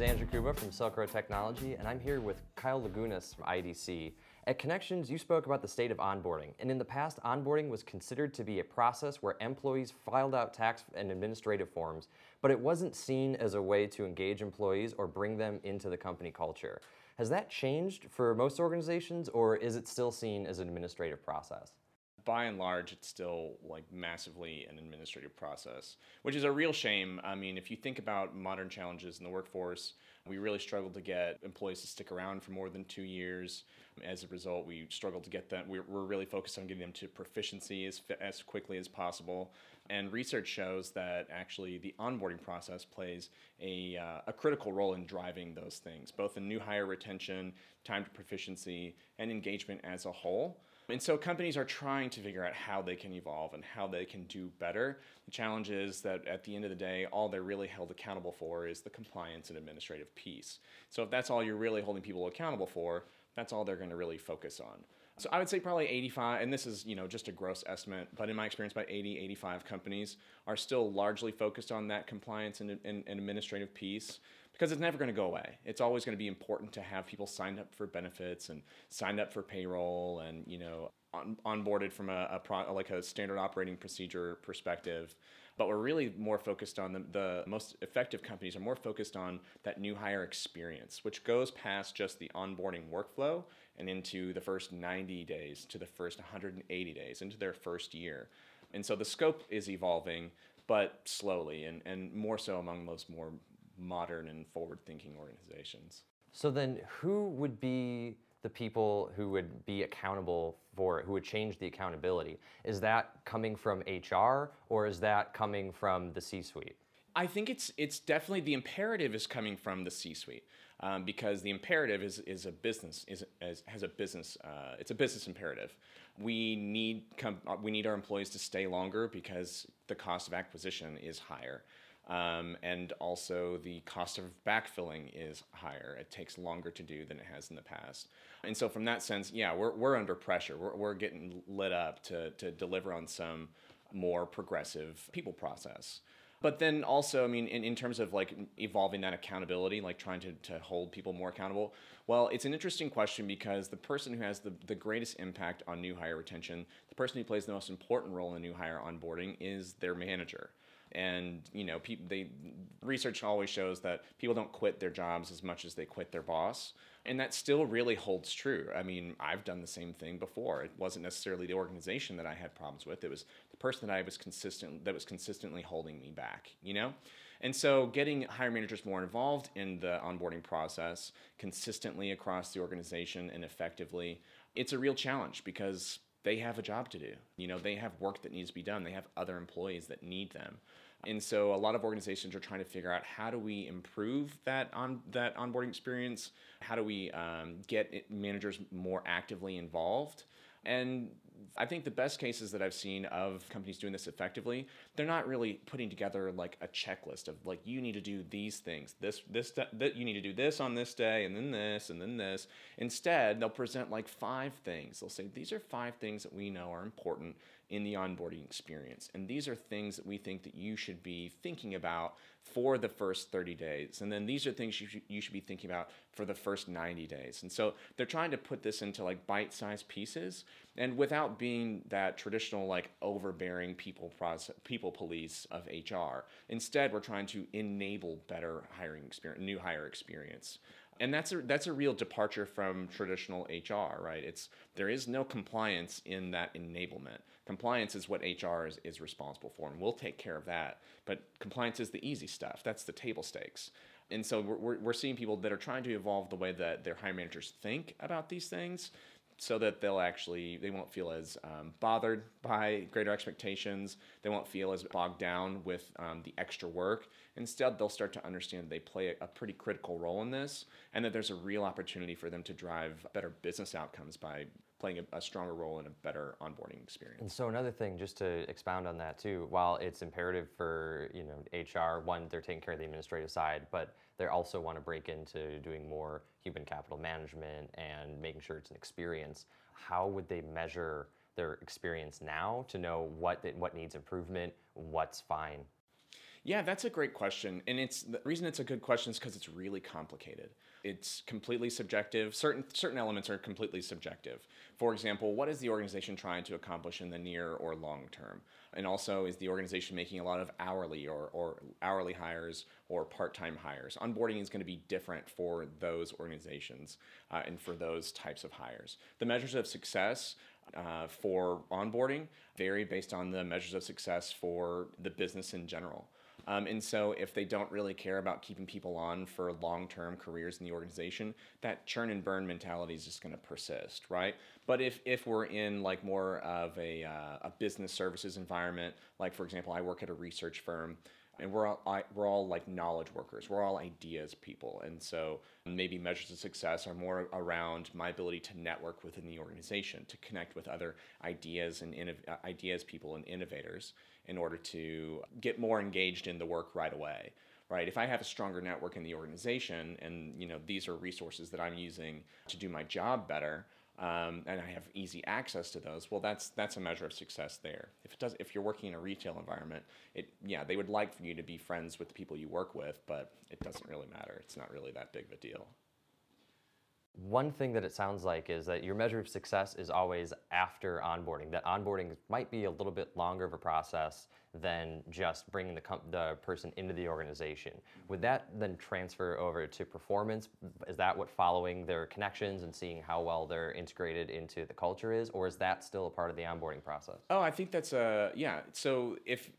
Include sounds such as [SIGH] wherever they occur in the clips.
is Andrew Kuba from Silk Technology, and I'm here with Kyle Lagunas from IDC. At Connections, you spoke about the state of onboarding, and in the past, onboarding was considered to be a process where employees filed out tax and administrative forms, but it wasn't seen as a way to engage employees or bring them into the company culture. Has that changed for most organizations, or is it still seen as an administrative process? By and large, it's still like massively an administrative process, which is a real shame. I mean, if you think about modern challenges in the workforce, we really struggle to get employees to stick around for more than two years. As a result, we struggle to get them. We're, we're really focused on getting them to proficiency as, as quickly as possible. And research shows that actually the onboarding process plays a, uh, a critical role in driving those things, both in new hire retention, time to proficiency, and engagement as a whole. And so companies are trying to figure out how they can evolve and how they can do better. The challenge is that at the end of the day, all they're really held accountable for is the compliance and administrative piece. So if that's all you're really holding people accountable for, that's all they're going to really focus on. So I would say probably 85, and this is you know just a gross estimate, but in my experience, about 80, 85 companies are still largely focused on that compliance and, and, and administrative piece because it's never going to go away. It's always going to be important to have people signed up for benefits and signed up for payroll and you know on, onboarded from a, a pro, like a standard operating procedure perspective. But we're really more focused on the, the most effective companies are more focused on that new hire experience, which goes past just the onboarding workflow and into the first 90 days to the first 180 days into their first year. And so the scope is evolving, but slowly and, and more so among those more modern and forward thinking organizations. So then, who would be the people who would be accountable for it, who would change the accountability? Is that coming from HR or is that coming from the C suite? I think it's it's definitely the imperative is coming from the C-suite um, because the imperative is is a business is, is has a business uh, it's a business imperative. We need com- we need our employees to stay longer because the cost of acquisition is higher. Um, and also the cost of backfilling is higher. It takes longer to do than it has in the past. And so, from that sense, yeah, we're, we're under pressure. We're, we're getting lit up to, to deliver on some more progressive people process. But then also, I mean, in, in terms of like evolving that accountability, like trying to, to hold people more accountable, well, it's an interesting question because the person who has the, the greatest impact on new hire retention, the person who plays the most important role in new hire onboarding is their manager and you know people they research always shows that people don't quit their jobs as much as they quit their boss. And that still really holds true. I mean i've done the same thing before. It wasn't necessarily the organization that i had problems with. It was the person that i was consistent that was consistently holding me back you know? And so getting hire managers more involved in the onboarding process consistently across the organization and effectively it's a real challenge because they have a job to do. You know, they have work that needs to be done. They have other employees that need them. And so a lot of organizations are trying to figure out how do we improve that on that onboarding experience? How do we um, get managers more actively involved? And I think the best cases that I've seen of companies doing this effectively, they're not really putting together like a checklist of like you need to do these things. This this that you need to do this on this day and then this and then this. Instead, they'll present like five things. They'll say these are five things that we know are important in the onboarding experience. And these are things that we think that you should be thinking about for the first 30 days. And then these are things you should, you should be thinking about for the first 90 days. And so they're trying to put this into like bite-sized pieces and without being that traditional like overbearing people process, people police of HR. Instead, we're trying to enable better hiring experience, new hire experience and that's a that's a real departure from traditional HR, right? It's there is no compliance in that enablement. Compliance is what HR is, is responsible for, and we'll take care of that. But compliance is the easy stuff. That's the table stakes. And so we're, we're seeing people that are trying to evolve the way that their hiring managers think about these things so that they'll actually they won't feel as um, bothered by greater expectations they won't feel as bogged down with um, the extra work instead they'll start to understand they play a, pretty critical role in this and that there's a real opportunity for them to drive better business outcomes by playing a, a, stronger role in a better onboarding experience. And so another thing, just to expound on that too, while it's imperative for you know HR, one they're taking care of the administrative side, but they also want to break into doing more human capital management and making sure it's an experience. How would they measure their experience now to know what what needs improvement, what's fine? Yeah, that's a great question. And it's the reason it's a good question is because it's really complicated. It's completely subjective. Certain certain elements are completely subjective. For example, what is the organization trying to accomplish in the near or long term? And also, is the organization making a lot of hourly or, or hourly hires or part-time hires? Onboarding is going to be different for those organizations uh, and for those types of hires. The measures of success uh, for onboarding vary based on the measures of success for the business in general. Um, and so, if they don't really care about keeping people on for long term careers in the organization, that churn and burn mentality is just going to persist, right? But if, if we're in like more of a, uh, a business services environment, like for example, I work at a research firm, and we're all I, we're all like knowledge workers. We're all ideas people, and so maybe measures of success are more around my ability to network within the organization, to connect with other ideas and uh, ideas people and innovators in order to get more engaged in the work right away. Right. If I have a stronger network in the organization, and you know these are resources that I'm using to do my job better, um, and I have easy access to those, well, that's that's a measure of success there. If it does, if you're working in a retail environment, it yeah, they would like for you to be friends with the people you work with, but it doesn't really matter. It's not really that big of a deal. One thing that it sounds like is that your measure of success is always after onboarding. That onboarding might be a little bit longer of a process than just bringing the, com- the person into the organization. Would that then transfer over to performance? Is that what following their connections and seeing how well they're integrated into the culture is, or is that still a part of the onboarding process? Oh, I think that's a yeah. So if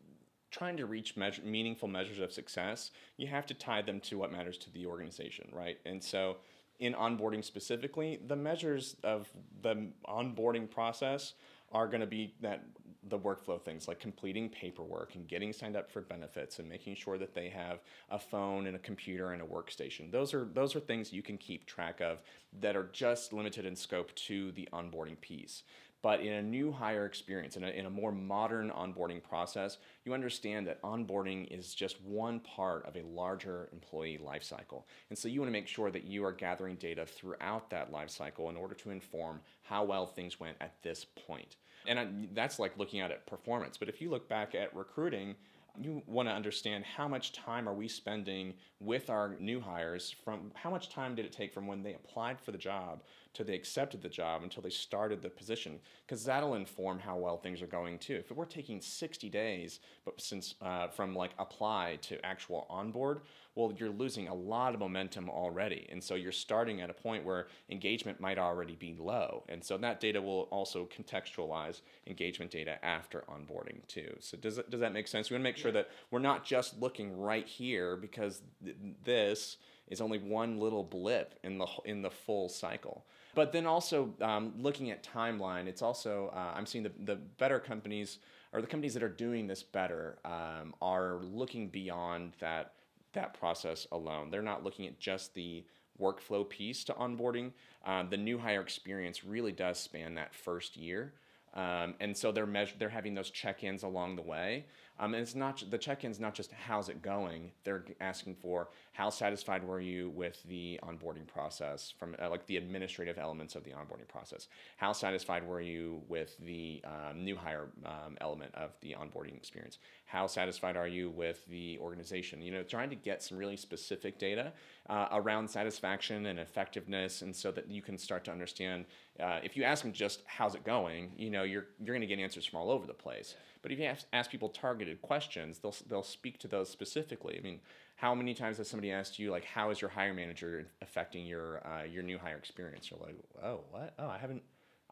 trying to reach measure, meaningful measures of success, you have to tie them to what matters to the organization, right? And so in onboarding specifically, the measures of the onboarding process are going to be that the workflow things like completing paperwork and getting signed up for benefits and making sure that they have a phone and a computer and a workstation. Those are those are things you can keep track of that are just limited in scope to the onboarding piece. But in a new hire experience, in a, in a more modern onboarding process, you understand that onboarding is just one part of a larger employee lifecycle. And so you want to make sure that you are gathering data throughout that lifecycle in order to inform how well things went at this point. And I, that's like looking at it performance. But if you look back at recruiting, you want to understand how much time are we spending with our new hires from how much time did it take from when they applied for the job to they accepted the job until they started the position? Because that'll inform how well things are going too. If we're taking 60 days but since uh, from like apply to actual onboard well you're losing a lot of momentum already. And so you're starting at a point where engagement might already be low. And so that data will also contextualize engagement data after onboarding too. So does, does that make sense? We want to make sure that we're not just looking right here because th- this is only one little blip in the in the full cycle. But then also um, looking at timeline, it's also uh, I'm seeing the the better companies or the companies that are doing this better um, are looking beyond that that process alone. They're not looking at just the workflow piece to onboarding. Um, the new hire experience really does span that first year. Um, and so they're measure, they're having those check-ins along the way. Um, and it's not the check-ins not just how's it going. They're asking for how satisfied were you with the onboarding process from uh, like the administrative elements of the onboarding process. How satisfied were you with the um, new hire um, element of the onboarding experience? How satisfied are you with the organization? You know, trying to get some really specific data uh, around satisfaction and effectiveness, and so that you can start to understand. Uh, if you ask them just how's it going, you know, you're you're going to get answers from all over the place. But if you ask people targeted questions, they'll they'll speak to those specifically. I mean, how many times has somebody asked you like, how is your hire manager affecting your uh, your new hire experience? You're like, oh, what? Oh, I haven't.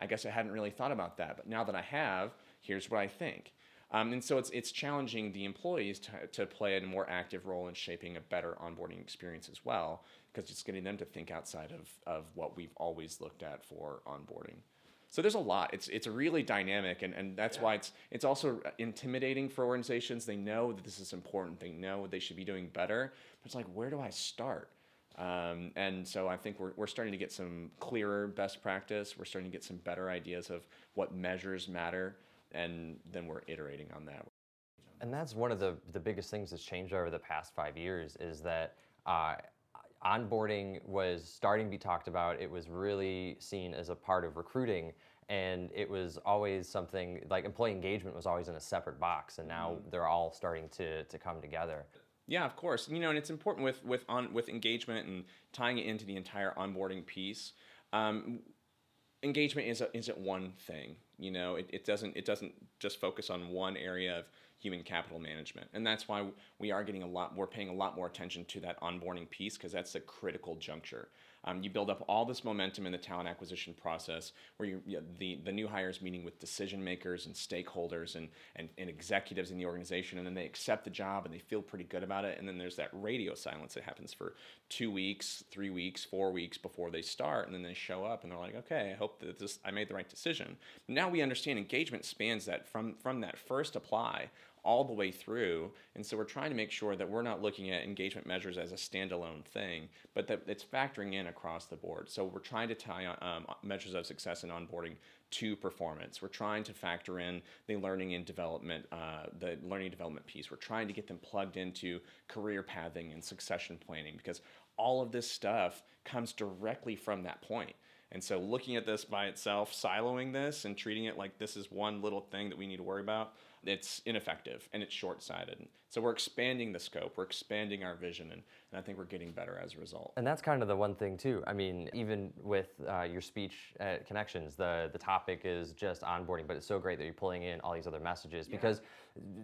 I guess I hadn't really thought about that. But now that I have, here's what I think. Um, and so it's, it's challenging the employees to, to play a more active role in shaping a better onboarding experience as well, because it's getting them to think outside of, of what we've always looked at for onboarding. So there's a lot. It's it's really dynamic, and, and that's yeah. why it's it's also intimidating for organizations. They know that this is important. They know they should be doing better. But it's like, where do I start? Um, and so I think we're, we're starting to get some clearer best practice. We're starting to get some better ideas of what measures matter and then we're iterating on that. And that's one of the, the biggest things that's changed over the past five years is that uh, onboarding was starting to be talked about. It was really seen as a part of recruiting. and it was always something like employee engagement was always in a separate box, and now mm-hmm. they're all starting to to come together. Yeah, of course. You know, and it's important with with on with engagement and tying it into the entire onboarding piece. Um, engagement is a, isn't one thing. You know, it, it doesn't it doesn't just focus on one area of human capital management. And that's why we are getting a lot, we're paying a lot more attention to that onboarding piece because that's a critical juncture. Um, you build up all this momentum in the talent acquisition process where you, the, the new hires meeting with decision makers and stakeholders and, and, and executives in the organization, and then they accept the job and they feel pretty good about it. And then there's that radio silence that happens for two weeks, three weeks, four weeks before they start. And then they show up and they're like, okay, I hope that this, I made the right decision. Now we understand engagement spans that from, from that first apply all the way through. And so we're trying to make sure that we're not looking at engagement measures as a standalone thing, but that it's factoring in across the board. So we're trying to tie um, measures of success in onboarding to performance. We're trying to factor in the learning and development, uh, the learning development piece. We're trying to get them plugged into career pathing and succession planning because all of this stuff comes directly from that point. And so looking at this by itself, siloing this and treating it like this is one little thing that we need to worry about, it's ineffective and it's short-sighted. So we're expanding the scope, we're expanding our vision, and, and I think we're getting better as a result. And that's kind of the one thing too. I mean, even with uh, your speech at connections, the the topic is just onboarding, but it's so great that you're pulling in all these other messages yeah. because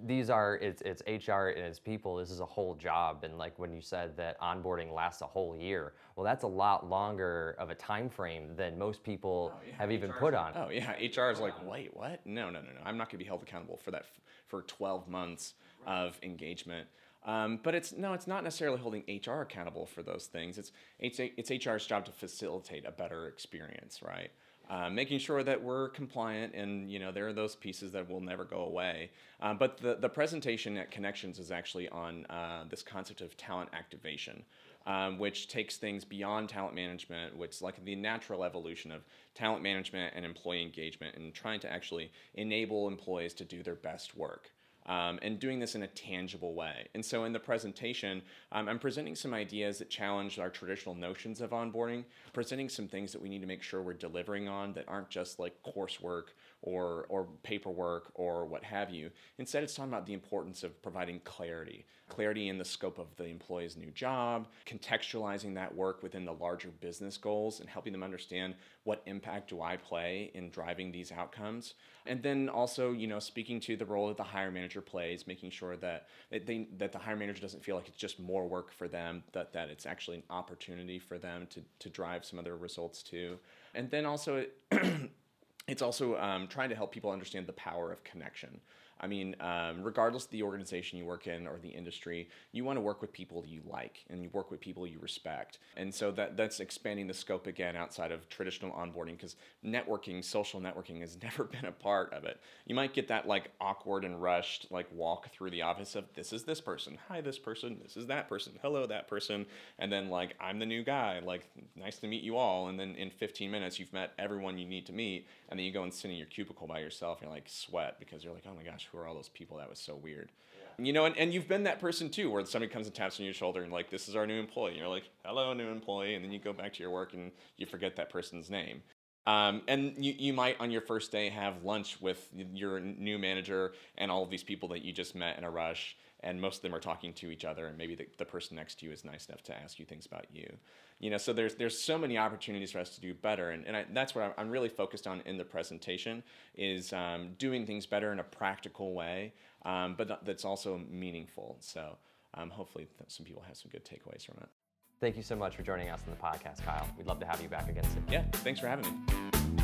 these are it's it's HR and it's people. This is a whole job, and like when you said that onboarding lasts a whole year, well, that's a lot longer of a time frame than most people oh, yeah. have even HR's put on. Oh yeah, HR is like, wait, what? No, no, no, no. I'm not going to be held accountable for that f- for 12 months of engagement. Um, but it's no, it's not necessarily holding HR accountable for those things. It's it's it's HR's job to facilitate a better experience, right? Uh, making sure that we're compliant, and you know there are those pieces that will never go away. Uh, but the the presentation at Connections is actually on uh, this concept of talent activation, um, which takes things beyond talent management, which like the natural evolution of talent management and employee engagement, and trying to actually enable employees to do their best work um, and doing this in a tangible way. And so in the presentation, um, I'm presenting some ideas that challenge our traditional notions of onboarding, presenting some things that we need to make sure we're delivering on that aren't just like coursework or, or paperwork or what have you. Instead, it's talking about the importance of providing clarity clarity in the scope of the employee's new job, contextualizing that work within the larger business goals, and helping them understand what impact do I play in driving these outcomes. And then also, you know, speaking to the role that the hire manager plays, making sure that they, that the hire manager doesn't feel like it's just more work for them, that, that it's actually an opportunity for them to, to drive some other results too. And then also, [CLEARS THROAT] it's also um, trying to help people understand the power of connection. I mean, um, regardless of the organization you work in or the industry, you want to work with people you like and you work with people you respect. And so that that's expanding the scope again outside of traditional onboarding because networking, social networking has [LAUGHS] never been a part of it. You might get that like awkward and rushed like walk through the office of this is this person, hi this person, this is that person, hello that person, and then like I'm the new guy, like nice to meet you all, and then in 15 minutes you've met everyone you need to meet, and then you go and sit in your cubicle by yourself and you're like sweat because you're like oh my gosh who are all those people? That was so weird. Yeah. You know, and, and you've been that person too, where somebody comes and taps on your shoulder and like, this is our new employee. And you're like, hello, new employee. And then you go back to your work and you forget that person's name. Um, and you, you might on your first day have lunch with your new manager and all of these people that you just met in a rush and most of them are talking to each other and maybe the, the person next to you is nice enough to ask you things about you. You know so there's there's so many opportunities for us to do better and, and I, that's what I'm really focused on in the presentation is um, doing things better in a practical way um, but that's also meaningful. So um, hopefully some people have some good takeaways from it. Thank you so much for joining us on the podcast kyle. We'd love to have you back again soon. Yeah thanks for having me